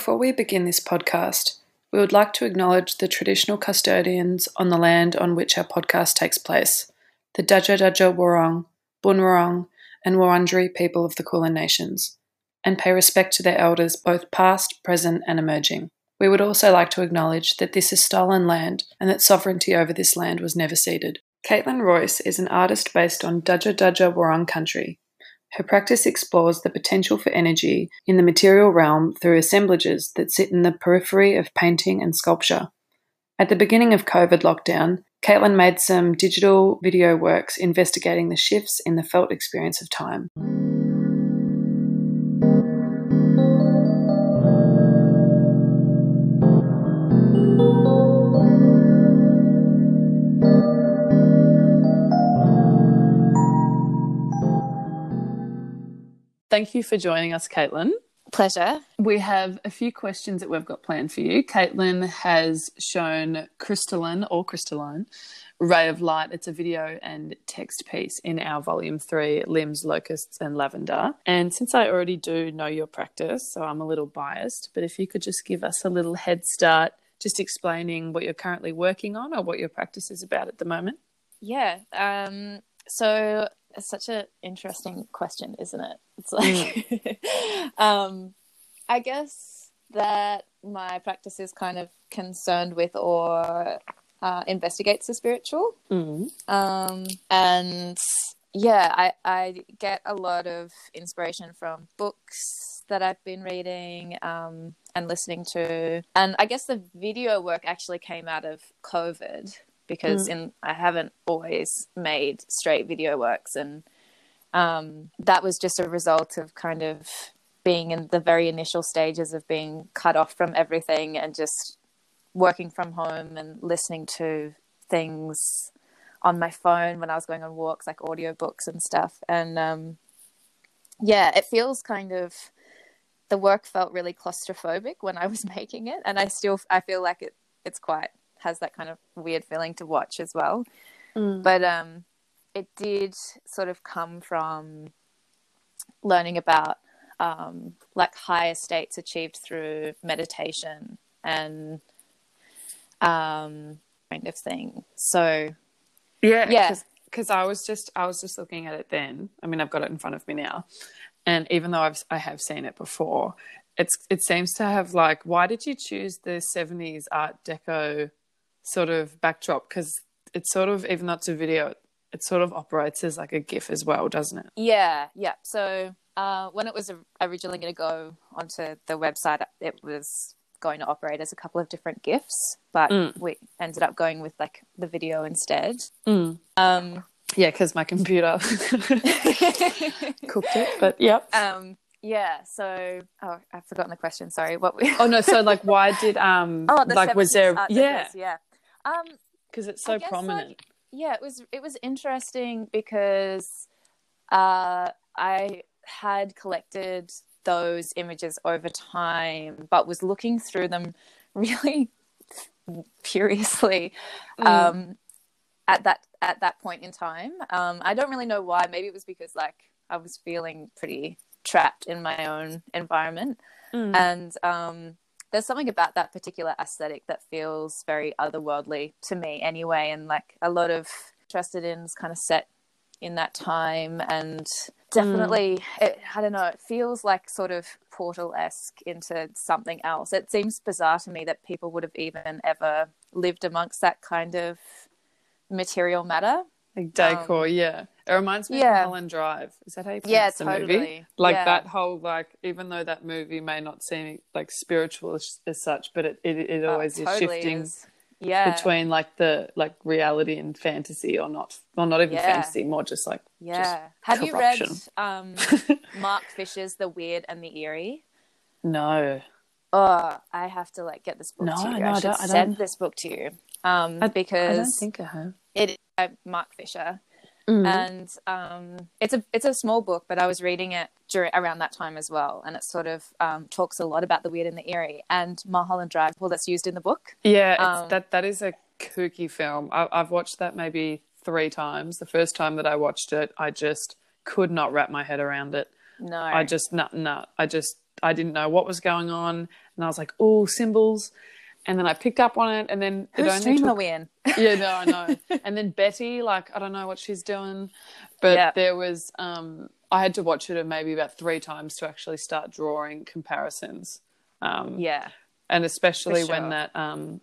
Before we begin this podcast, we would like to acknowledge the traditional custodians on the land on which our podcast takes place, the Dja Dja Wurrung, Bunurong, and Wurundjeri people of the Kulin Nations, and pay respect to their elders both past, present, and emerging. We would also like to acknowledge that this is stolen land and that sovereignty over this land was never ceded. Caitlin Royce is an artist based on Dja Dja Wurrung country, her practice explores the potential for energy in the material realm through assemblages that sit in the periphery of painting and sculpture. At the beginning of COVID lockdown, Caitlin made some digital video works investigating the shifts in the felt experience of time. Thank you for joining us, Caitlin. Pleasure. We have a few questions that we've got planned for you. Caitlin has shown Crystalline or Crystalline Ray of Light. It's a video and text piece in our volume three, Limbs, Locusts, and Lavender. And since I already do know your practice, so I'm a little biased, but if you could just give us a little head start, just explaining what you're currently working on or what your practice is about at the moment. Yeah. Um, so it's such an interesting question, isn't it? It's like, mm. um, I guess that my practice is kind of concerned with or uh, investigates the spiritual. Mm-hmm. Um, and yeah, I, I get a lot of inspiration from books that I've been reading um, and listening to. And I guess the video work actually came out of COVID because mm. in I haven't always made straight video works and um, that was just a result of kind of being in the very initial stages of being cut off from everything and just working from home and listening to things on my phone when I was going on walks, like audiobooks and stuff. And um, yeah, it feels kind of the work felt really claustrophobic when I was making it, and I still I feel like it it's quite has that kind of weird feeling to watch as well. Mm. But um, it did sort of come from learning about um, like higher states achieved through meditation and um, kind of thing. So yeah, yeah, because I was just I was just looking at it then. I mean, I've got it in front of me now, and even though I've I have seen it before, it's it seems to have like why did you choose the seventies Art Deco sort of backdrop because it's sort of even though it's a video it sort of operates as like a gif as well doesn't it? Yeah yeah. So uh, when it was originally going to go onto the website it was going to operate as a couple of different gifs but mm. we ended up going with like the video instead. Mm. um yeah because my computer cooked it but yep. Um yeah so oh i've forgotten the question sorry. What we oh no so like why did um oh the like was there yeah. yeah um, because it's so prominent. Like, yeah, it was it was interesting because uh, I had collected those images over time, but was looking through them really furiously mm. um, at that at that point in time. Um, I don't really know why. Maybe it was because like I was feeling pretty trapped in my own environment, mm. and um, there's something about that particular aesthetic that feels very otherworldly to me anyway and like a lot of interested in is kind of set in that time and definitely mm. it, i don't know it feels like sort of portal-esque into something else it seems bizarre to me that people would have even ever lived amongst that kind of material matter like decor um, yeah it reminds me yeah. of Mulholland Drive. Is that how you pronounce yeah, the totally. movie? Like yeah. that whole like, even though that movie may not seem like spiritual as, as such, but it it, it oh, always totally is shifting. Is. Yeah. Between like the like reality and fantasy, or not, or not even fantasy, more just like yeah. Just Have you read um, Mark Fisher's The Weird and the Eerie? No. Oh, I have to like get this book no, to you. No, I should I send this book to you. Um, I, because I don't think I have. It uh, Mark Fisher, Mm. And um, it's a it's a small book, but I was reading it during around that time as well, and it sort of um, talks a lot about the weird and the eerie and Mulholland Drive. Well, that's used in the book. Yeah, um, that that is a kooky film. I, I've watched that maybe three times. The first time that I watched it, I just could not wrap my head around it. No, I just no no. I just I didn't know what was going on, and I was like, "Oh, symbols." And then I picked up on it, and then it only stream took are we in? yeah, no, I know. and then Betty, like, I don't know what she's doing, but Yeah. there was, um, I had to watch it maybe about three times to actually start drawing comparisons. Um, Yeah. and especially For when that, um,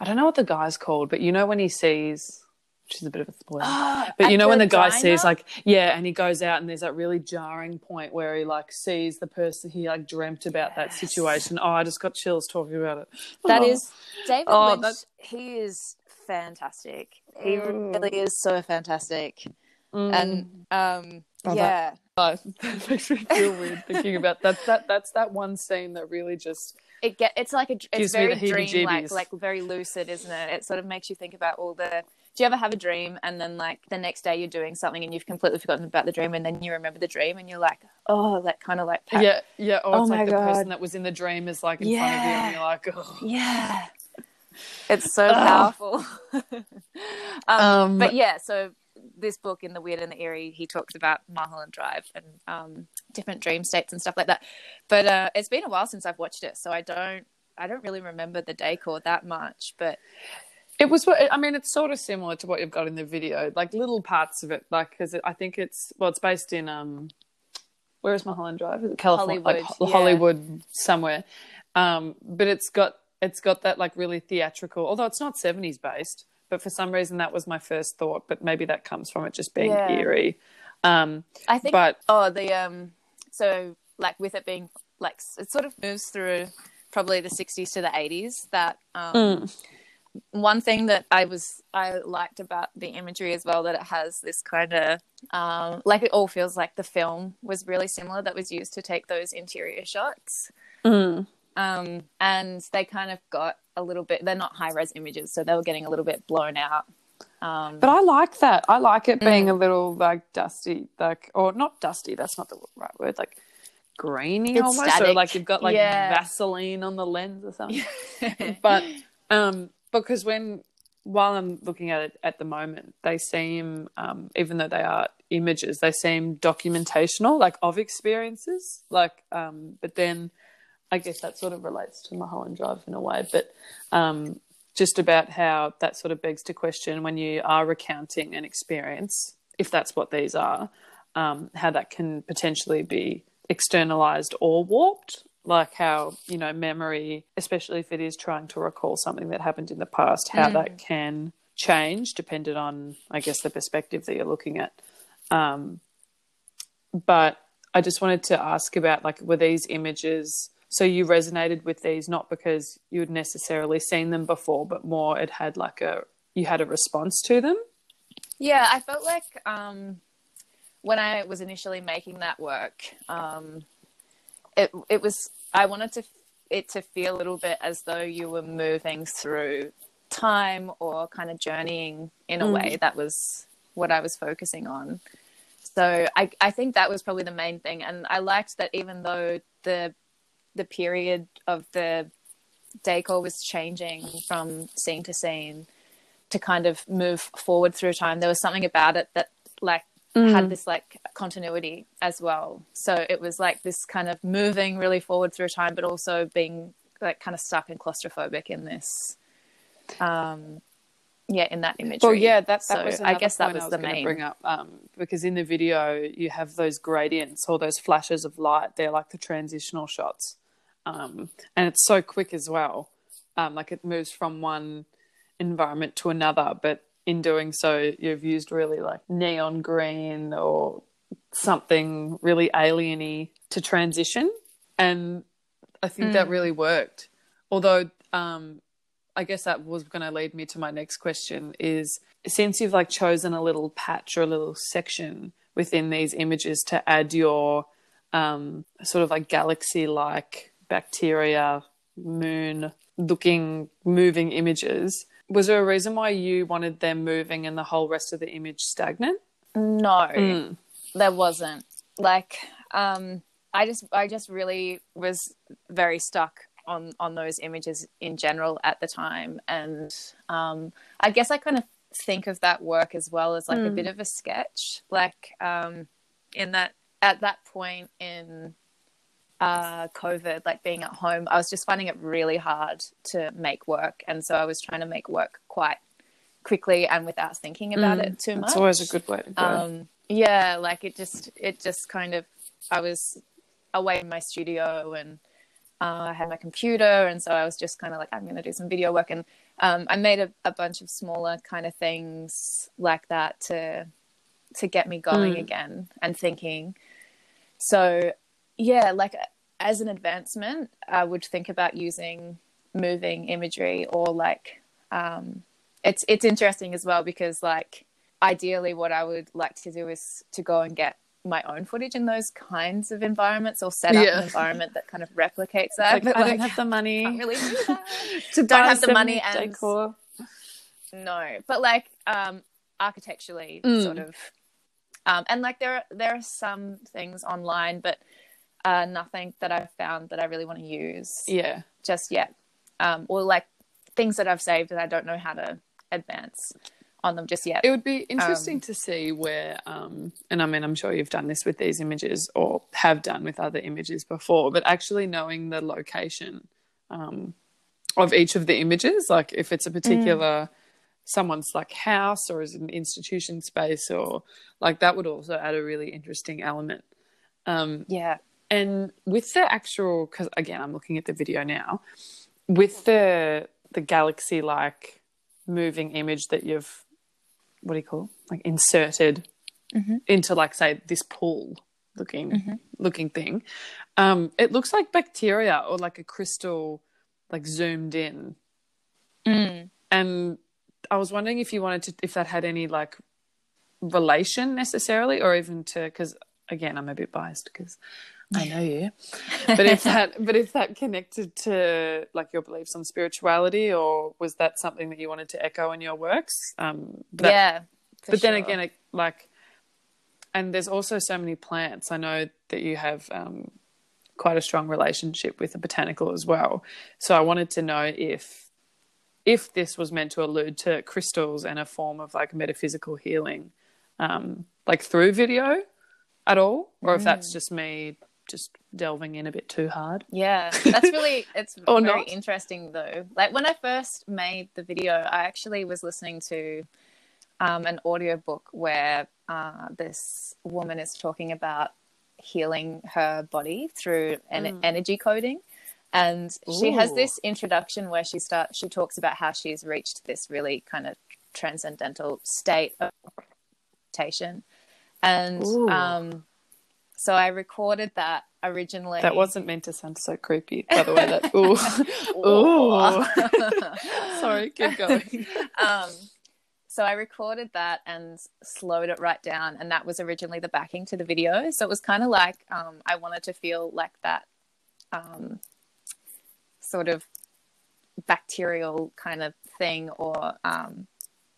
I don't know what the guy's called, but you know when he sees, which is a bit of a spoiler. But you know when the guy diner? sees like yeah, and he goes out and there's that really jarring point where he like sees the person he like dreamt about that situation. Oh, I just got chills talking about it. That Oh. is David Oh, Lynch. that's- He is fantastic. He Mm. really is so fantastic. Mm. And um, Oh, that- yeah, Oh, that makes me feel weird thinking about that. That that's that one scene that really just it get it's like a it's very dream like like very lucid, isn't it? It sort of makes you think about all the. Do you ever have a dream and then like the next day you're doing something and you've completely forgotten about the dream and then you remember the dream and you're like, oh, that kind of like pat- yeah yeah. Or Oh it's my like the person that was in the dream is like in front of you, and you're like, oh. Yeah. It's so powerful. um, Um, but yeah, so this book in the weird and the eerie, he talks about Mulholland Drive and um, different dream states and stuff like that. But uh, it's been a while since I've watched it, so I don't I don't really remember the decor that much. But It was. I mean, it's sort of similar to what you've got in the video, like little parts of it. Like, because I think it's well, it's based in um, where is Mulholland Drive? Is it California? like Hollywood, Ho- yeah. Hollywood somewhere. Um, but it's got it's got that like really theatrical. Although it's not seventies based, but for some reason that was my first thought. But maybe that comes from it just being Yeah. eerie. Um, I think but oh the um so like with it being like it sort of moves through probably the 60s to the 80s that um Mm. One thing that I was I liked about the imagery as well that it has this kind of um like it all feels like the film was really similar that was used to take those interior shots mm, um and they kind of got a little bit they're not high res images so they were getting a little bit blown out um but I like that. I like it being Mm. a little like dusty, like or not dusty. That's not the right word. Like grainy It's almost, or static. like you've got like Yeah. Vaseline on the lens or something. but um because when while i'm looking at it at the moment they seem um even though they are images they seem documentational like of experiences. Like um but then i guess that sort of relates to mulholland drive in a way. But um just about how that sort of begs to question when you are recounting an experience if that's what these are um how that can potentially be externalized or warped like how you know memory especially if it is trying to recall something that happened in the past how that can change depending on i guess the perspective that you're looking at. Um, but i just wanted to ask about like were these images so you resonated with these not because you'd necessarily seen them before but more it had like a you had a response to them? Yeah, I felt like um, when I was initially making that work, um, it it was I wanted to it to feel a little bit as though you were moving through time or kind of journeying in a Mm. way that was what I was focusing on. So I I think that was probably the main thing, and I liked that even though the the period of the decor was changing from scene to scene to kind of move forward through time there was something about it that like had this like continuity as well so it was like this kind of moving really forward through time but also being like kind of stuck and claustrophobic in this um yeah in that imagery Well, yeah, that, that So was. I guess that was I the main- bring up um, because in the video you have those gradients or those flashes of light. They're like the transitional shots, um, and it's so quick as well. Um, like it moves from one environment to another, but in doing so, you've used really like neon green or something really alieny to transition, and I think that Mm. really worked. Although um, I guess that was going to lead me to my next question is since you've like chosen a little patch or a little section within these images to add your um, sort of like galaxy like bacteria moon looking moving images was there a reason why you wanted them moving and the whole rest of the image stagnant? No. Mm. there wasn't. Like um i just i just really was very stuck on on those images in general at the time. And um i guess i kind of think of that work as well as like a Mm. bit of a sketch. Like um in that at that point in uh, COVID, like being at home, I was just finding it really hard to make work, and so I was trying to make work quite quickly and without thinking about Mm, it too much. It's always a good way to go. Um, yeah, like it just it just kind of I was away in my studio and uh, I had my computer, and so I was just kind of like I'm going to do some video work, and um, I made a, a bunch of smaller kind of things like that to to get me going Mm. again and thinking. So yeah, like as an advancement, I would think about using moving imagery or like um, it's it's interesting as well because like ideally what I would like to do is to go and get my own footage in those kinds of environments or set up Yeah. an environment that kind of replicates that. Like, but I like, don't have the money really do to don't have the money and- decor. No, but like um, architecturally, Mm. sort of, um, and like there are, there are some things online, but uh, nothing that I've found that I really want to use Yeah. just yet, um, or like things that I've saved that I don't know how to advance on them just yet. It would be interesting Um, to see where, um, and I mean, I'm sure you've done this with these images or have done with other images before, but actually knowing the location um, of each of the images, like if it's a particular someone's like house or is it an institution space or like that would also add a really interesting element. Um, yeah, and with the actual, because again, I'm looking at the video now, with the the galaxy like moving image that you've what do you call like inserted Mhm. into like say this pool looking Mhm. looking thing, um, it looks like bacteria or like a crystal like zoomed in. Mm. And I was wondering if you wanted to if that had any like relation necessarily or even to because again I'm a bit biased because I know you. But if that but if that connected to like your beliefs on spirituality or was that something that you wanted to echo in your works? Um that- yeah, but then again it, like and there's also so many plants. I know that you have um quite a strong relationship with the botanical as well. So i wanted to know if if this was meant to allude to crystals and a form of like metaphysical healing um like through video at all or if that's just me just delving in a bit too hard Yeah, that's really it's very not. interesting though. Like when I first made the video, I actually was listening to um, an audiobook where uh, this woman is talking about healing her body through an Mm. energy coding. And she has this introduction where she starts she talks about how she's reached this really kind of transcendental state of meditation. And um so I recorded that originally. that wasn't meant to sound so creepy by the way that ooh ooh sorry keep going um, so I recorded that and slowed it right down, and that was originally the backing to the video. So it was kind of like um, I wanted to feel like that um, sort of bacterial kind of thing or um,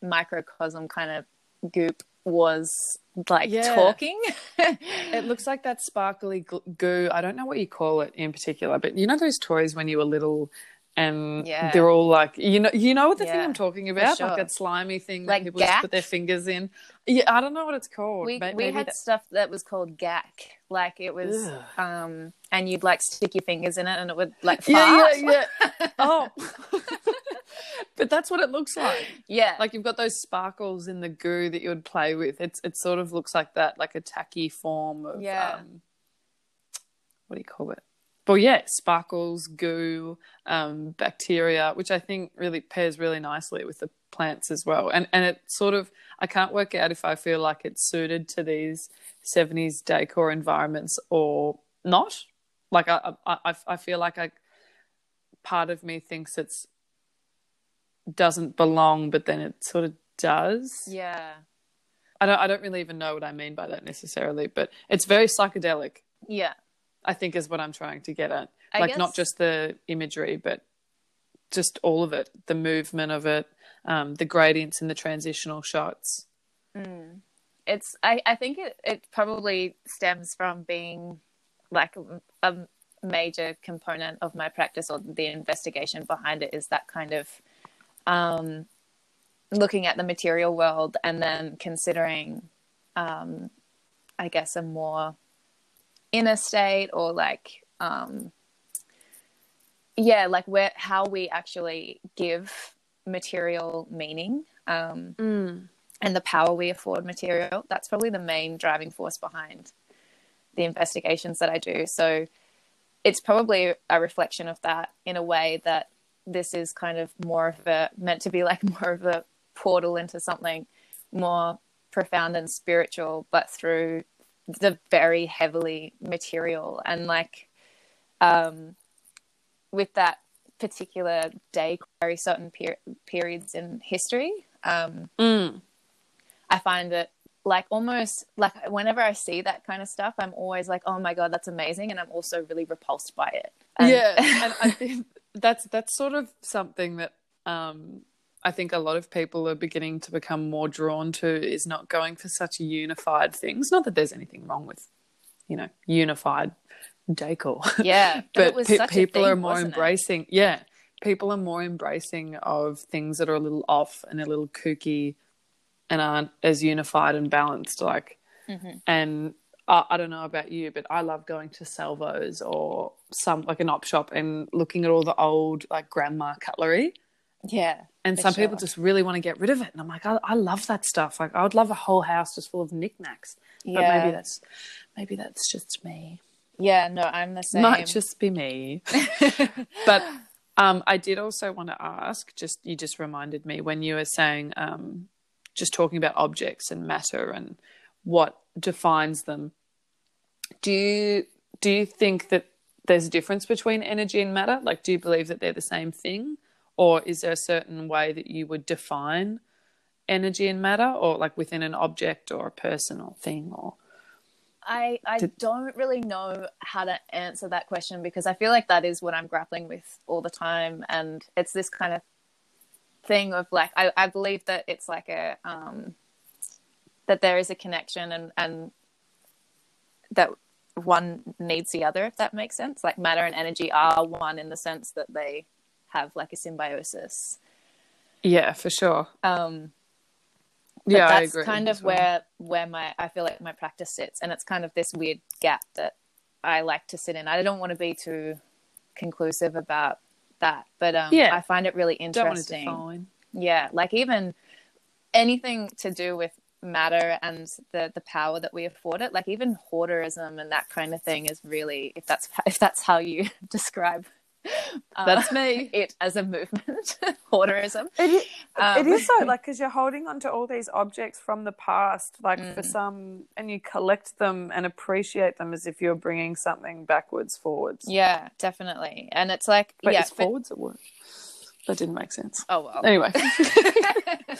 microcosm kind of goop was like Yeah. talking. It looks like that sparkly goo. I don't know what you call it in particular, but you know those toys when you were little, and Yeah. they're all like you know you know what the thing I'm talking about, sure. like that slimy thing Like that people just put their fingers in. Yeah, I don't know what it's called. we May- we maybe had that- stuff that was called Gak like it was Ugh. um and you'd like stick your fingers in it and it would like yeah, yeah, yeah. oh, but that's what it looks like. yeah Like you've got those sparkles in the goo that you would play with. It's it sort of looks like that, like a tacky form of Yeah. um, what do you call it? Well, yeah, sparkles, goo, um, bacteria, which I think really pairs really nicely with the plants as well. And and it sort of I can't work out if I feel like it's suited to these seventies decor environments or not. Like I I I- I feel like I part of me thinks it's doesn't belong, but then it sort of does. yeah I don't I don't really even know what I mean by that necessarily, but it's very psychedelic. yeah I think is what I'm trying to get at. I like not just the imagery, but just all of it, the movement of it, um, the gradients and the transitional shots. Mm. It's I, I think it, it probably stems from being like a major component of my practice or the investigation behind it is that kind of um, looking at the material world and then considering um, I guess a more inner state or like um, yeah, like where how we actually give material meaning um, Mm. and the power we afford material. That's probably the main driving force behind the investigations that I do. So it's probably a reflection of that in a way that this is kind of more of a meant to be like more of a portal into something more profound and spiritual, but through the very heavily material and like um with that particular day very certain per- periods in history um Mm. I find it like almost like whenever I see that kind of stuff, I'm always like, oh my god, that's amazing, and I'm also really repulsed by it. And- yeah, and I think that's that's sort of something that um, I think a lot of people are beginning to become more drawn to is not going for such unified things. Not that there's anything wrong with, you know, unified decor. yeah, but pe- people thing, are more wasn't it? embracing. Yeah, people are more embracing of things that are a little off and a little kooky, and aren't as unified and balanced. Like, Mhm. and I, I don't know about you, but I love going to Salvos or some like an op shop and looking at all the old like grandma cutlery. Yeah, And some people just really want to get rid of it, and I'm like, I, I love that stuff. Like, I would love a whole house just full of knickknacks. But yeah, maybe that's maybe that's just me. yeah. No, I'm the same. Might just be me. but um, I did also want to ask. Just you just reminded me when you were saying um, just talking about objects and matter and what defines them. Do you do you think that there's a difference between energy and matter? Like, do you believe that they're the same thing, or is there a certain way that you would define energy and matter, or like within an object or a person or thing, or I I Did- don't really know how to answer that question because I feel like that is what I'm grappling with all the time, and it's this kind of thing of like I, I believe that it's like a um that there is a connection and and that one needs the other if that makes sense like matter and energy are one in the sense that they have like a symbiosis yeah, for sure. um Yeah, I that's kind of well. where where my I feel like my practice sits, and it's kind of this weird gap that I like to sit in. I don't want to be too conclusive about that, but um, Yeah. I find it really don't want to interesting. Yeah, like even anything to do with matter and the the power that we afford it, like even hoarderism and that kind of thing is really if that's if that's how you describe. uh, That's me. it as a movement, hoarderism. It is, Um, it is so like because you're holding on to all these objects from the past, like for Mm. some, and you collect them and appreciate them as if you're bringing something backwards, forwards. Yeah, definitely. And it's like, but yeah, it's for- forwards at work. That didn't make sense. oh well. Anyway,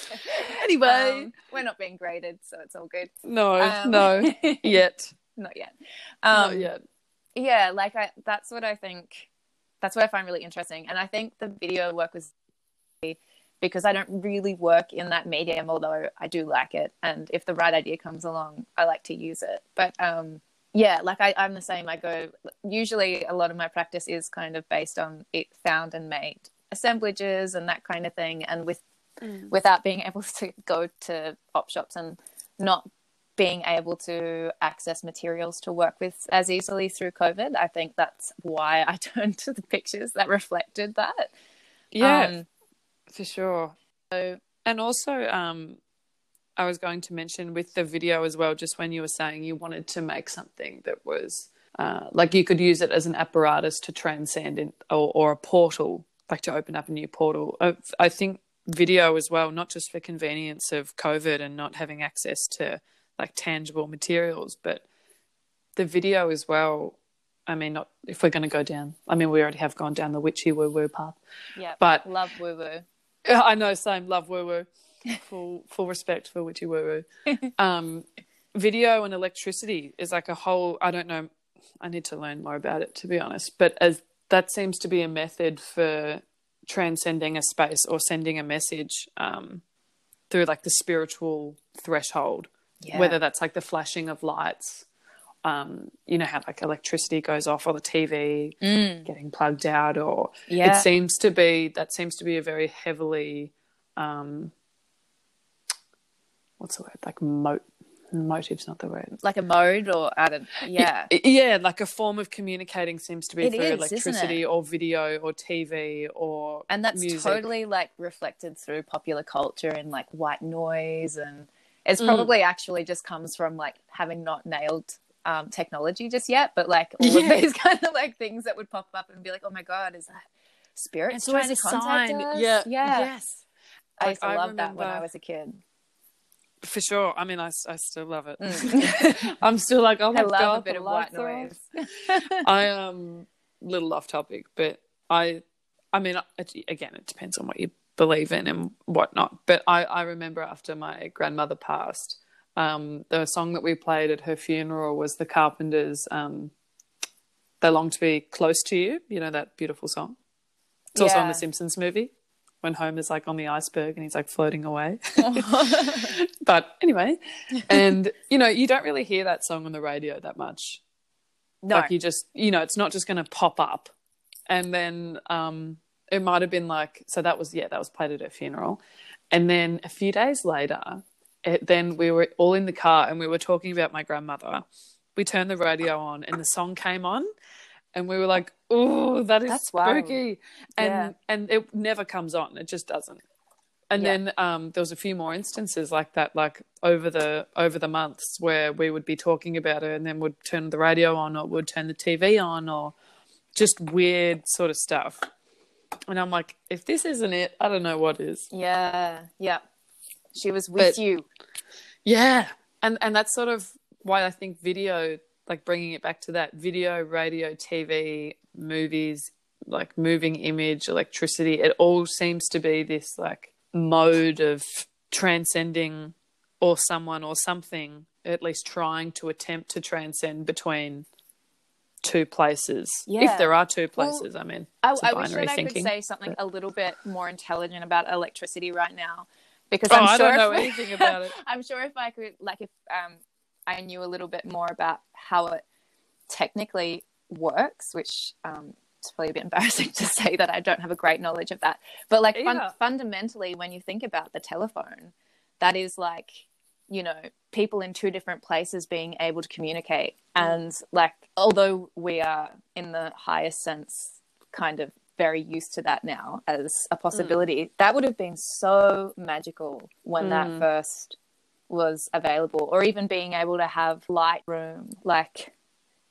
anyway, Um, we're not being graded, so it's all good. no, Um, no, yet, not yet. Um, not yet. Yeah, like I, that's what I think. That's what I find really interesting, and I think the video work was because I don't really work in that medium, although I do like it, and if the right idea comes along, I like to use it. But um, yeah, like I, I'm the same. I go usually a lot of my practice is kind of based on it found and made assemblages and that kind of thing, and with without being able to go to op shops and not being able to access materials to work with as easily through COVID. I think that's why I turned to the pictures that reflected that. Yeah, Um, for sure. so And also, um, I was going to mention with the video as well, just when you were saying you wanted to make something that was uh, like you could use it as an apparatus to transcend in, or, or a portal, like to open up a new portal. I, I think video as well, not just for convenience of COVID and not having access to like tangible materials, but the video as well. I mean, not if we're going to go down. I mean, we already have gone down the witchy woo woo path, yeah, but love woo woo. I know, same. Love woo woo. Full full respect for witchy woo woo. Um, video and electricity is like a whole. I don't know. I need to learn more about it to be honest. But as that seems to be a method for transcending a space or sending a message um, through like the spiritual threshold. Yeah. Whether that's like the flashing of lights. Um, you know how like electricity goes off or the TV Mm, getting plugged out or yeah, it seems to be that seems to be a very heavily um what's the word like mo- motive's not the word. like a mode or I don't yeah. Yeah, like a form of communicating seems to be It through is, electricity or video or TV or and that's music. totally like reflected through popular culture and like white noise and it's Mm. probably actually just comes from like having not nailed um, technology just yet but like all Yeah. of these kind of like things that would pop up and be like oh my god is that spirits It's trying to a contact sign. us Yeah. yeah Yes. i used to I love that when i was a kid For sure. I mean, I, I still love it. Mm. I'm still like, oh my i love god, a bit of white noise I am um little off topic, but I I mean again it depends on what you believe in and whatnot. But I I remember after my grandmother passed, um the song that we played at her funeral was the Carpenters. Um, they long to be close to you. You know that beautiful song. It's also on Yeah. the Simpsons movie when Homer's like on the iceberg and he's like floating away. but anyway, and you know you don't really hear that song on the radio that much. No. Like you just you know it's not just going to pop up. And then um it might have been like so that was yeah that was played at her funeral. And then a few days later it, then we were all in the car and we were talking about my grandmother. We turned the radio on and the song came on and we were like oh that is That's spooky and Yeah. and it never comes on it just doesn't and Yeah. then um, there was a few more instances like that, like over the over the months, where we would be talking about it, and then would turn the radio on, or would turn the TV on, or just weird sort of stuff. And I'm like, if this isn't it, I don't know what is. yeah yeah she was with But- you Yeah, and and that's sort of why I think video, like bringing it back to that, video, radio, TV, movies, like moving image, electricity, it all seems to be this like mode of transcending or someone or something, at least trying to attempt to transcend between two places. Yeah. If there are two Well, places, I mean, I, I wish that I could say something a little bit more intelligent about electricity right now, because Oh, I'm I sure don't know if, anything about it. I'm sure if I could, like, if um, I knew a little bit more about how it technically works, which um, it's probably a bit embarrassing to say that I don't have a great knowledge of that, but like fun- fundamentally, when you think about the telephone, that is like you know people in two different places being able to communicate. And like although we are in the highest sense kind of very used to that now as a possibility that would have been so magical when that Mm. first was available or even being able to have light room like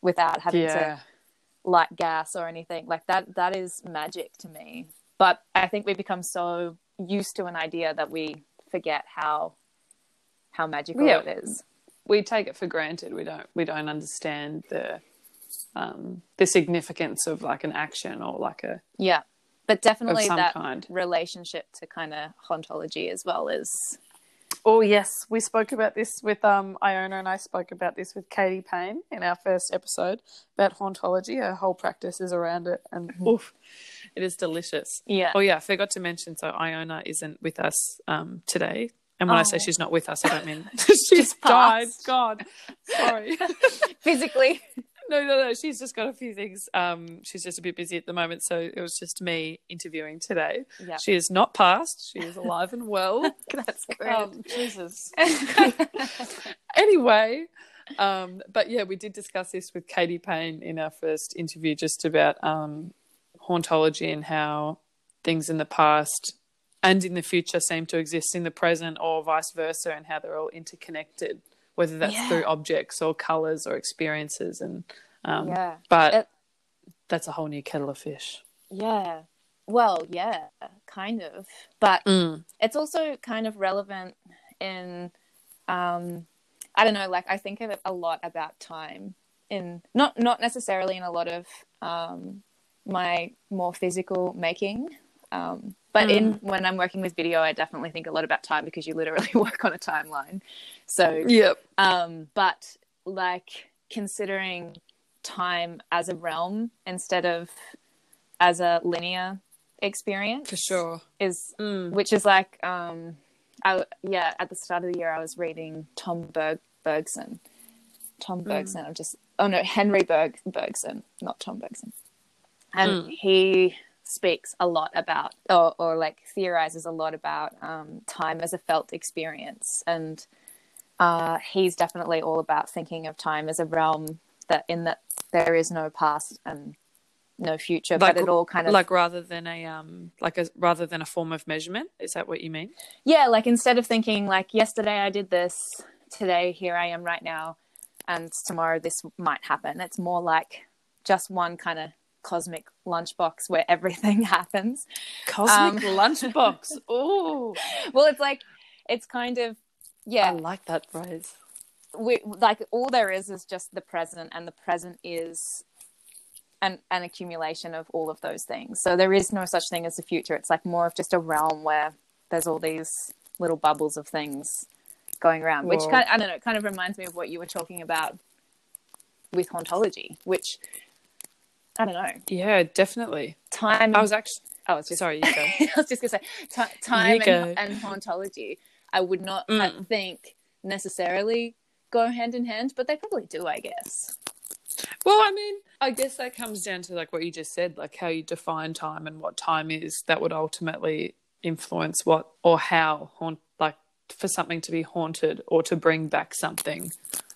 without having Yeah. to light gas or anything like that that is magic to me but i think we become so used to an idea that we forget how how magical Yeah. it is we take it for granted. We don't we don't understand the um, the significance of like an action or like a yeah but definitely that kind. relationship to kind of hauntology as well is Oh yes, we spoke about this with um Iona and I spoke about this with Katie Payne in our first episode about hauntology. Her whole practice is around it, and oof, it is delicious. yeah Oh yeah, I forgot to mention. So Iona isn't with us um today, and when I say Oh. she's not with us, I don't mean she's died. God, sorry. physically No, no, no. She's just got a few things. Um, she's just a bit busy at the moment, so it was just me interviewing today. yeah She is not passed. She is alive and well. that's great um, Jesus. anyway, um, but yeah, we did discuss this with Katie Payne in our first interview, just about um, hauntology and how things in the past and in the future seem to exist in the present, or vice versa, and how they're all interconnected, whether that's Yeah. through objects or colors or experiences. And um, yeah but It- that's a whole new kettle of fish. yeah well yeah kind of but it's also kind of relevant in um i don't know like i think of it a lot about time in not not necessarily in a lot of um my more physical making um but in when i'm working with video i definitely think a lot about time because you literally work on a timeline so Yep. um but like considering time as a realm instead of as a linear experience For sure. is Mm. which is like um I yeah at the start of the year I was reading Tom Berg Bergson Tom Bergson I'm just oh no Henry Berg Bergson not Tom Bergson and he speaks a lot about or, or like theorizes a lot about um, time as a felt experience and uh, he's definitely all about thinking of time as a realm that in that there is no past and no future, Like- but it all kind of like rather than a um like a rather than a form of measurement. Is that what you mean? yeah, like instead of thinking like yesterday I did this, today here I am right now, and tomorrow this might happen. It's more like just one kind of cosmic lunchbox where everything happens. Cosmic um, lunchbox. Oh, Well, it's like it's kind of yeah. I like that phrase. we like all there is is just the present, and the present is an an accumulation of all of those things. So there is no such thing as the future. It's like more of just a realm where there's all these little bubbles of things going around, which Whoa. kind of, I don't know, it kind of reminds me of what you were talking about with hauntology, which I don't know, Yeah, definitely. time. I was actually I was just sorry. I was just gonna say ti time and, and hauntology. I would not Mm. uh, think necessarily go hand in hand, but they probably do, I guess. Well, I mean, I guess that comes down to like what you just said, like how you define time and what time is. That would ultimately influence what or how haunt like for something to be haunted or to bring back something,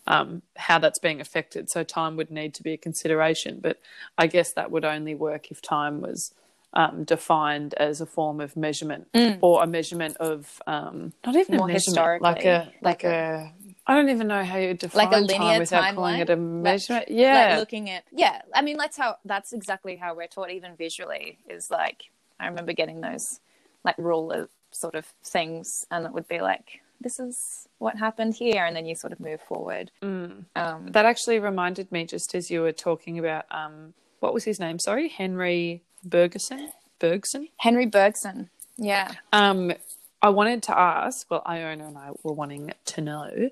um, how that's being affected. So time would need to be a consideration, but I guess that would only work if time was um, defined as a form of measurement or a measurement of um, not even More a measurement, like a like like a. I don't even know how you define Like a time linear without calling it a Like- measurement. yeah, Like looking at yeah, I mean that's how that's exactly how we're taught even visually is like I remember getting those like ruler sort of things and it would be like this is what happened here and then you sort of move forward. Mm. Um That actually reminded me, just as you were talking about, um, what was his name? Sorry, Henry Bergson. Bergson. Henry Bergson. Yeah. Um, I wanted to ask. Well, Iona and I were wanting to know.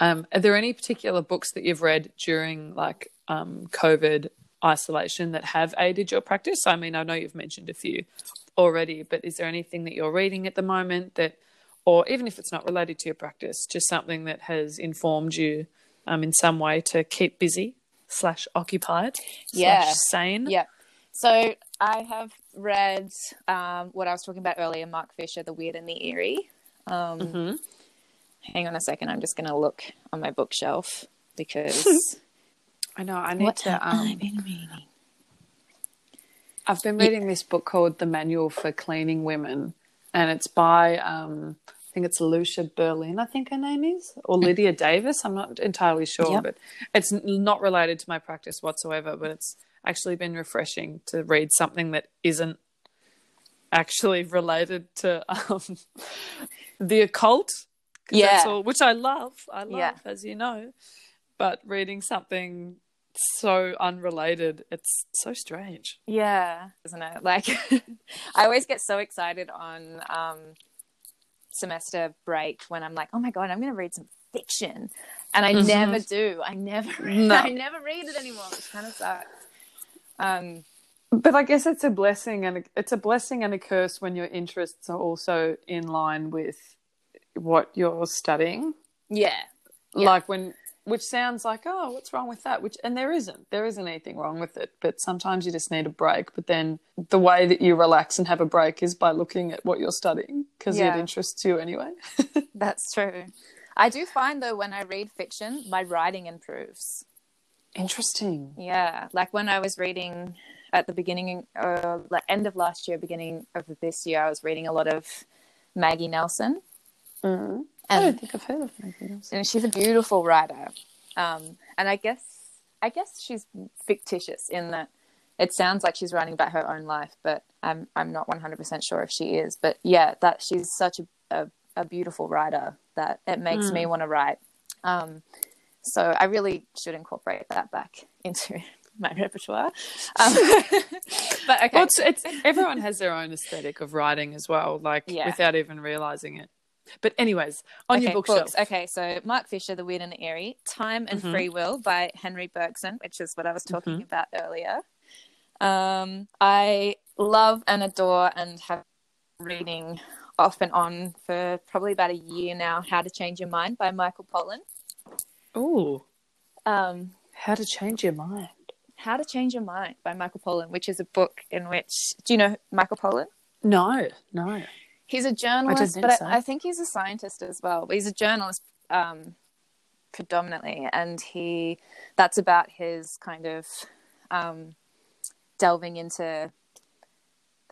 Um, are there any particular books that you've read during like um, COVID isolation that have aided your practice? I mean, I know you've mentioned a few already, but is there anything that you're reading at the moment that, or even if it's not related to your practice, just something that has informed you um, in some way to keep busy slash occupied Yeah. slash sane? Yeah. So I have read um, what I was talking about earlier, Mark Fisher, The Weird and the Eerie. Um, Mhm. Hang on a second, I'm just going to look on my bookshelf because I know. I need what to. have I Um, been reading? I've been reading this book called The Manual for Cleaning Women, and it's by um, think it's Lucia Berlin, I think her name is, or Lydia Davis. I'm not entirely sure, Yep. but it's not related to my practice whatsoever. But it's actually been refreshing to read something that isn't actually related to um, the occult. Yeah. all, which I love. I love, Yeah. as you know. But reading something so unrelated, it's so strange. Yeah, isn't it? Like, I always get so excited on um, semester break when I'm like, oh my god, I'm going to read some fiction, and I Mhm. never do. I never, No. I never read it anymore, which kind of sucks. Um, But I guess it's a blessing and a, it's a blessing and a curse when your interests are also in line with what you're studying. yeah, Yeah. Like when which sounds like, oh, what's wrong with that? Which and there isn't. There isn't anything wrong with it. But sometimes you just need a break. But then the way that you relax and have a break is by looking at what you're studying because Yeah. it interests you anyway. that's true. I do find though when I read fiction, my writing improves. Interesting. Yeah, like when I was reading at the beginning, uh, end of last year, beginning of this year, I was reading a lot of Maggie Nelson, Mm. I don't think I've heard of anything else. and she's a beautiful writer. Um, and I guess I guess she's fictitious in that it sounds like she's writing about her own life, but I'm I'm not 100 percent sure if she is. But yeah, that she's such a a, a beautiful writer that it makes me want to write. Um, so I really should incorporate that back into my repertoire. Um, but okay, Well, it's, it's everyone has their own aesthetic of writing as well, like Yeah. without even realizing it. But anyways, on okay, your bookshelf. books. Okay, so Mark Fisher, The Weird and the Eerie, Time and Mhm. Free Will by Henry Bergson, which is what I was talking Mhm. about earlier. Um, I love and adore and have reading off and on for probably about a year now. How to Change Your Mind by Michael Pollan. Ooh, Um, how to change your mind. How to Change Your Mind by Michael Pollan, which is a book in which do you know Michael Pollan? No, no. He's a journalist, think but so. I, I think he's a scientist as well. But he's a journalist um, predominantly, and he that's about his kind of um, delving into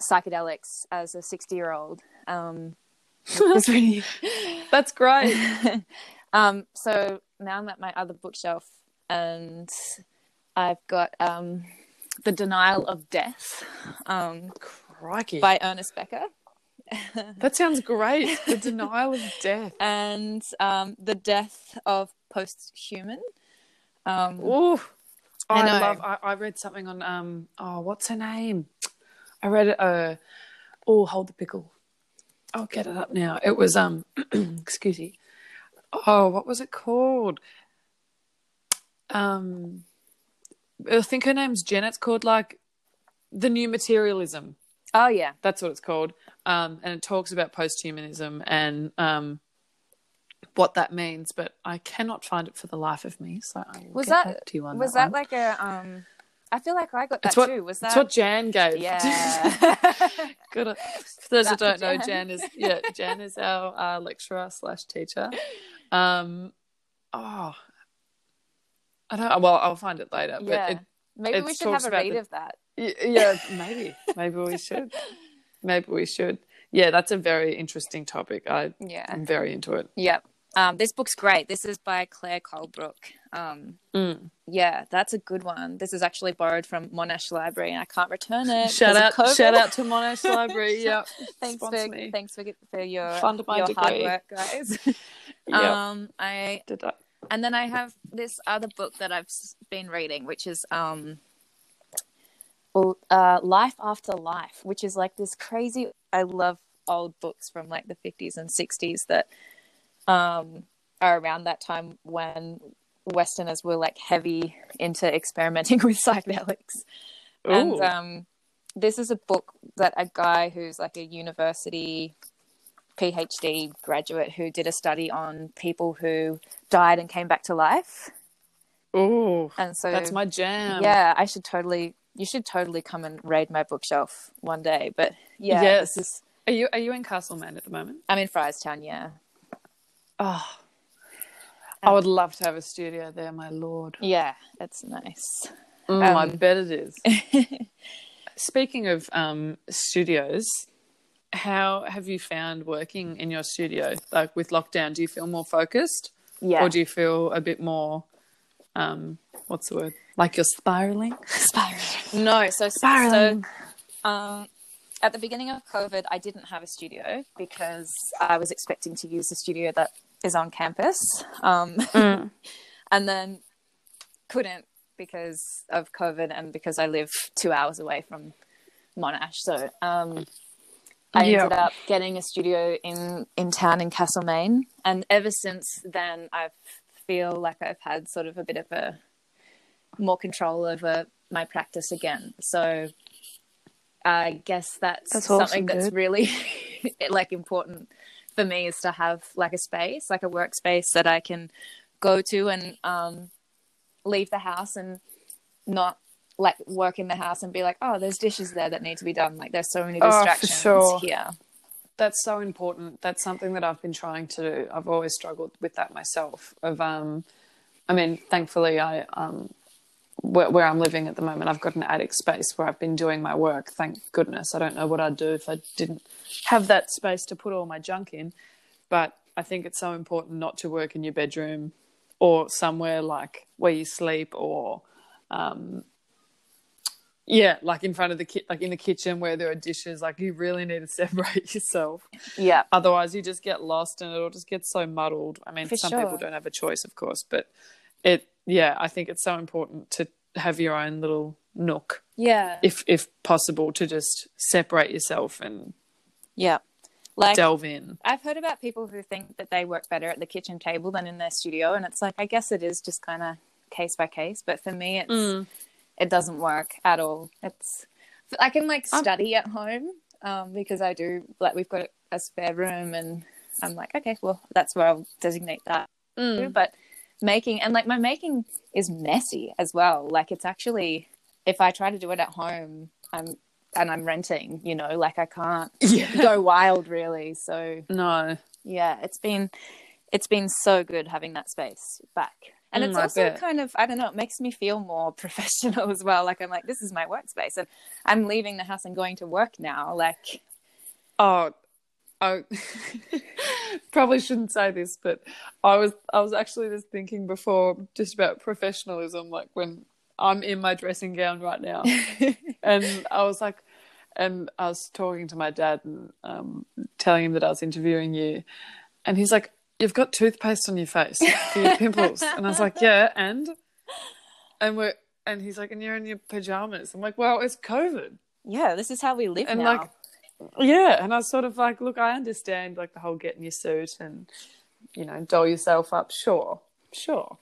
psychedelics as a sixty-year-old. Um, it's really That's great. um, so now I'm at my other bookshelf, and I've got um, the Denial of Death um, Crikey. by Ernest Becker. That sounds great. The denial of death. and um, the death of posthuman. Um, Ooh. I I, love I, I read something on um oh what's her name? I read it uh oh hold the pickle. I'll get it up now. It was um excuse me. Oh, what was it called? Um I think her name's Jen. It's called like the new materialism. Oh yeah, That's what it's called. Um, and it talks about posthumanism and um, what that means, but I cannot find it for the life of me. So I Was that- back to you on was that. that like a? Um, I feel like I got that what- too. Was that? It's what Jan gave. yeah. Good. For those who don't know, Jan. Jan is yeah, Jan is our uh, lecturer slash teacher. Um, oh, I don't. Well, I'll find it later. But it, Maybe we should have a read the- of that. Yeah, maybe, maybe we should. Maybe we should. Yeah, that's a very interesting topic. I Yeah. I'm very into it. Yeah. Um, this book's great. This is by Claire Colebrook. Um, Mm. yeah, that's a good one. This is actually borrowed from Monash Library, and I can't return it. Shout out, shout out to Monash Library. Yeah, thanks sponsor for me. thanks for for your Fund your hard work, guys. Yeah, Um, I did that. and then I have this other book that I've been reading, which is um, uh, Life After Life, which is like this crazy. I love old books from like the fifties and sixties that um are around that time when Westerners were like heavy into experimenting with psychedelics. And um, this is a book that a guy who's like a university PhD graduate who did a study on people who died and came back to life. Oh, And so that's my jam. yeah, I should totally you should totally come and raid my bookshelf one day. But yeah, Yes. is Are you are you in Castlemaine at the moment? I'm in Fryerstown, yeah. Oh, I would love to have a studio there, my lord. Yeah, it's nice. Mm, I Um, bet it is. Speaking of um, studios, how have you found working in your studio? Like with lockdown, do you feel more focused, Yeah. or do you feel a bit more? Um, what's the word? Like you're spiraling. spiraling. No, so Spiraling. so um at the beginning of COVID, I didn't have a studio because I was expecting to use the studio that is on campus. Um, Mm. and then couldn't because of COVID and because I live two hours away from Monash. So um, I Yeah. ended up getting a studio in, in town in Castlemaine. And ever since then, I feel like I've had sort of a bit of a more control over my practice again. So I guess that's, That's awesome, something that's dude. really like important for me is to have like a space, like a workspace that I can go to and um, leave the house and not like work in the house and be like, oh, there's dishes there that need to be done. Like there's so many Oh, distractions sure. here. That's so important. That's something that I've been trying to do. I've always struggled with that myself. Of, um, I mean, thankfully, I um, where, where I'm living at the moment, I've got an attic space where I've been doing my work. Thank goodness. I don't know what I'd do if I didn't have that space to put all my junk in. But I think it's so important not to work in your bedroom or somewhere like where you sleep or um, yeah, like in front of the ki- like in the kitchen where there are dishes. Like you really need to separate yourself. Yeah. Otherwise, you just get lost and it'll just get so muddled. I mean, For some sure. people don't have a choice, of course, but it, yeah, I think it's so important to have your own little nook, Yeah. if if possible, to just separate yourself and Yeah. Like delve in. I've heard about people who think that they work better at the kitchen table than in their studio, and it's like I guess it is just kind of case by case. But for me, it's Mm. It doesn't work at all. It's I can like study at home um, because I do like we've got a spare room, and I'm like okay, well that's where I'll designate that. to. But making and like my making is messy as well. Like it's actually if I try to do it at home, I'm and I'm renting, you know, like I can't Yeah. go wild really. So No. yeah, it's been it's been so good having that space back. And Mm, it's also kind of, I don't know, it makes me feel more professional as well. Like, I'm like, this is my workspace. And I'm leaving the house and going to work now. Like, Oh, I probably shouldn't say this, but I was I was actually just thinking before just about professionalism, like when I'm in my dressing gown right now, and I was like, and I was talking to my dad and um, telling him that I was interviewing you, and he's like, "You've got toothpaste on your face for your pimples," and I was like, "Yeah, and and we're." And he's like, and you're in your pajamas. I'm like, well, it's COVID. yeah, this is how we live And now. like, yeah, and I was sort of like, look, I understand like the whole get in your suit and you know doll yourself up. Sure, sure,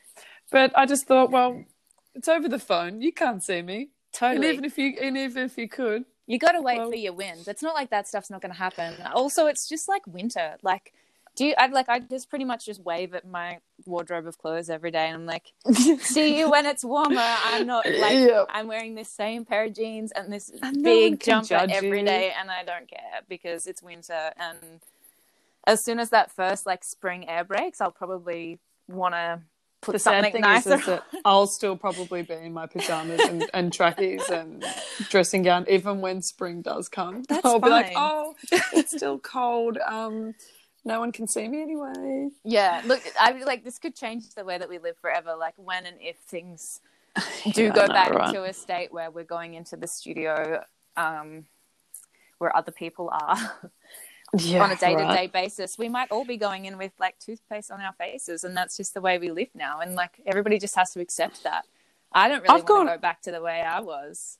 but I just thought, well, it's over the phone. You can't see me, Totally. and even if you, and even if you could, You got to wait Well- for your wins. It's not like that stuff's not going to happen. Also, it's just like winter. Like, do you? I like. I just pretty much just wave at my wardrobe of clothes every day, and I'm like, "See you when it's warmer." I'm not like Yeah. I'm wearing this same pair of jeans and this And big can jumper every day, and I don't care because it's winter. And as soon as that first like spring air breaks, I'll probably want to put the sad something thing nicer. is, is that I'll still probably be in my pajamas and, and trackies and dressing gown, even when spring does come. That's I'll be like, oh, it's still cold. Um, no one can see me anyway. Yeah, look, I like this could change the way that we live forever. Like when and if things do Yeah, go know, back right? to a state where we're going into the studio, um, where other people are yeah, on a day to day basis, we might all be going in with like toothpaste on our faces, and that's just the way we live now. And like everybody just has to accept that. I don't really I've want gone- to go back to the way I was.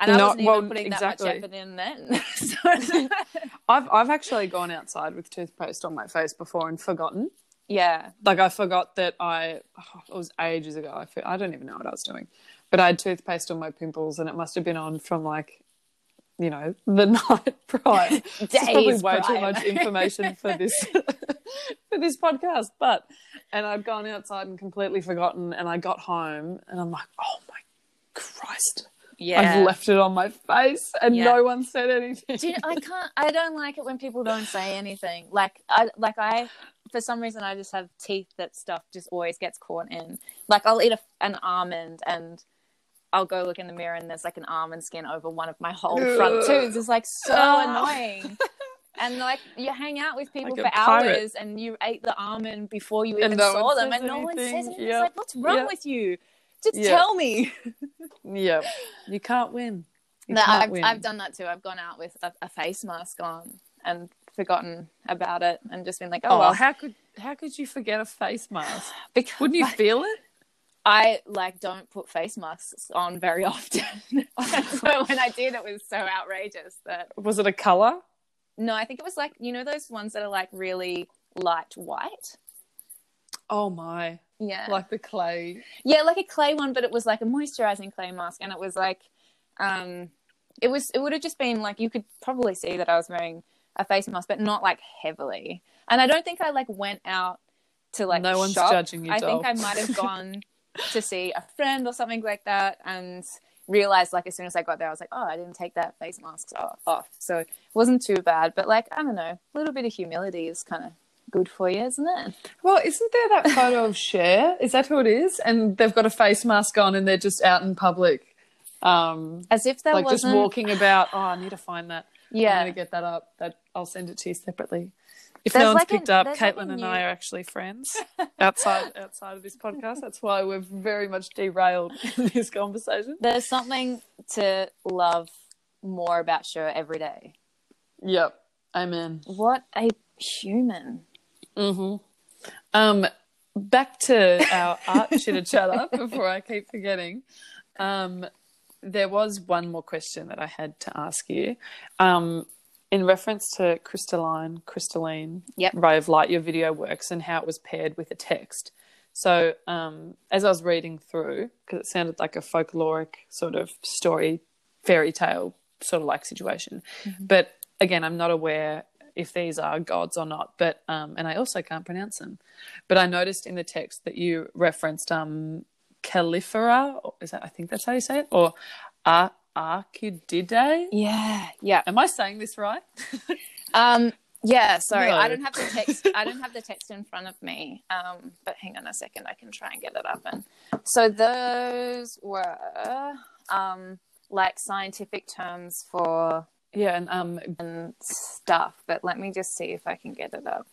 And I No, wasn't even well, putting exactly. that much effort in then. So- I've I've actually gone outside with toothpaste on my face before and forgotten. yeah, Like I forgot that I oh, it was ages ago. I fe- I don't even know what I was doing, but I had toothpaste on my pimples and it must have been on from like, you know, the night prior. This is probably Days way too much information for this for this podcast. But and I'd gone outside and completely forgotten, and I got home and I'm like, oh my Christ. Yeah. I've left it on my face and Yeah. no one said anything. Do you, I can't. I don't like it when people don't say anything. Like I like I for some reason I just have teeth that stuff just always gets caught in. Like I'll eat a, an almond and I'll go look in the mirror and there's like an almond skin over one of my whole front Ugh. tooths. It's like so ah. annoying. And like you hang out with people Like for hours and you ate the almond before you even no saw them and no one says anything. anything. It's like, what's wrong with you? Just Yep. tell me. Yeah, you can't win. You No, can't I've, win. I've done that too. I've gone out with a, a face mask on and forgotten about it and just been like, oh, Oh, well. how could how could you forget a face mask? because Wouldn't you feel it? I like don't put face masks on very often. so when I did, it was so outrageous that Was it a color? no, I think it was like you know those ones that are like really light white. Oh my! Yeah, Like the clay. yeah, like a clay one, but it was like a moisturizing clay mask, and it was like, um, it was it would have just been like you could probably see that I was wearing a face mask, but not like heavily. And I don't think I like went out to like no one's shop. judging you. I doll. think I might have gone to see a friend or something like that, and realized like as soon as I got there, I was like, oh, I didn't take that face mask off. off. So it wasn't too bad, but like I don't know, a little bit of humility is kind of good for you, isn't it? Well, isn't there that photo of Cher? Is that who it is? And they've got a face mask on, and they're just out in public, um, As if there like just wasn't. walking about. Oh, I need to find that. Yeah, I'm gonna get that up. That I'll send it to you separately. If There's no one's like picked up, there's like Caitlin and I are actually friends outside outside of this podcast. That's why we're very much derailed in this conversation. there's something to love more about Cher every day. Yep. Amen. What a human. Mm-hmm. Um, back to our art chitter chatter before I keep forgetting. Um, there was one more question that I had to ask you. Um, in reference to crystalline, crystalline Yep. ray of light, your video works and how it was paired with a text. So, um, as I was reading through, because it sounded like a folkloric sort of story, fairy tale sort of like situation, but again, I'm not aware if these are gods or not. But um, and I also can't pronounce them. But I noticed in the text that you referenced um, Califera. Is that I think that's how you say it, or Ar- Archididae? Yeah, yeah. Am I saying this right? Um, Yeah, sorry, No. I don't have the text. I don't have the text in front of me. Um, but hang on a second, I can try and get it up. And so those were um like scientific terms for Yeah, and um, and stuff. But let me just see if I can get it up.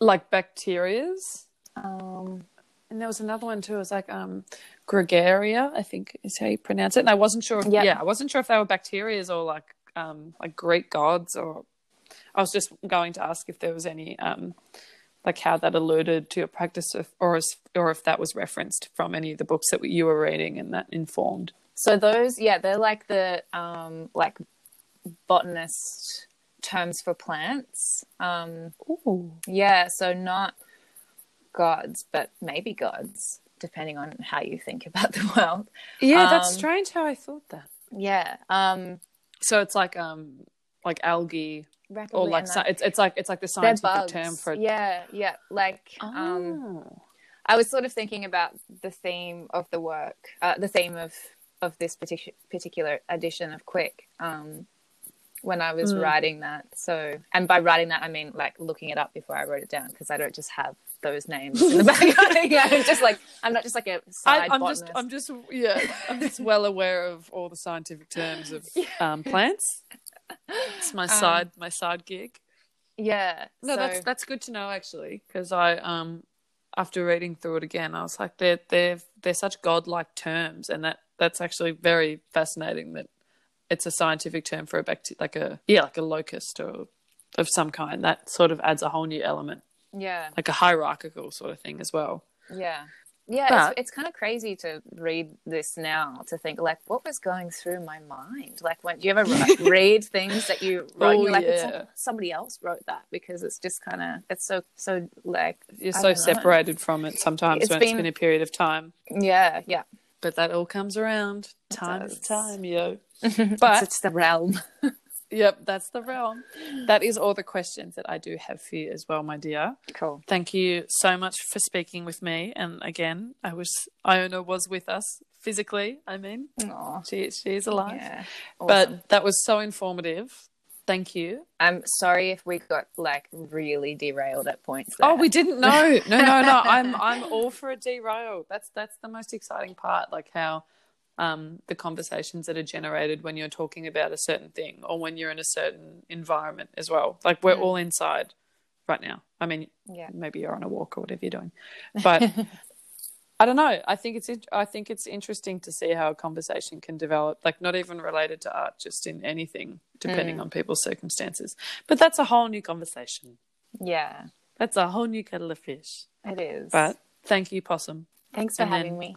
like bacterias. Um, And there was another one too. It was like um, gregaria, I think is how you pronounce it. And I wasn't sure. If, Yep. Yeah, I wasn't sure if they were bacterias or like um, like Greek gods, or I was just going to ask if there was any um, like how that alluded to your practice, of, or as, or if that was referenced from any of the books that you were reading and that informed. so those, yeah, they're like the um like botanist terms for plants. Um, Ooh. yeah, so not gods, but maybe gods, depending on how you think about the world. Yeah, that's Um, strange how I thought that. Yeah. Um, So it's like um like algae or like and it's it's like it's like the scientific term for yeah, yeah. Like um, Oh. I was sort of thinking about the theme of the work, uh, the theme of of this particular particular edition of Quick. Um, when I was Mm. writing that, so and by writing that I mean like looking it up before I wrote it down because I don't just have those names in the back. yeah, I'm just like I'm not just like a I, side I'm botanist. just, I'm just, yeah, I'm just well aware of all the scientific terms of um, plants. It's my Um, side, my side gig. yeah. No, so, that's that's good to know actually, because I, um, after reading through it again, I was like, they're they're they're such godlike terms, and that that's actually very fascinating that it's a scientific term for a bacteria, like a yeah, like a locust or of some kind. That sort of adds a whole new element, yeah. like a hierarchical sort of thing as well. Yeah. Yeah, But- it's, it's kind of crazy to read this now to think like what was going through my mind. Like when do you ever read things that you wrote? Oh, like, it's yeah. somebody else wrote that because it's just kind of it's so so like You're I so know. separated from it sometimes It's when been- it's been a period of time. yeah yeah. But that all comes around. Time is time, yo. But it's the realm. yep, that's the realm. That is all the questions that I do have for you as well, my dear. Cool. Thank you so much for speaking with me. And again, I was Iona was with us physically. I mean, she she is alive. yeah. But that was so informative. Thank you. I'm sorry if we got like really derailed at points. Oh, we didn't know. No, no, no. I'm I'm all for a derail. That's that's the most exciting part. Like how um, the conversations that are generated when you're talking about a certain thing or when you're in a certain environment as well. Like we're Mm. all inside right now. I mean, Yeah. maybe you're on a walk or whatever you're doing, but I don't know. I think it's I think it's interesting to see how a conversation can develop. Like not even related to art, just in anything, depending Mm. on people's circumstances. But that's a whole new conversation. yeah, That's a whole new kettle of fish. it is. But thank you, Possum. thanks for and then- having me.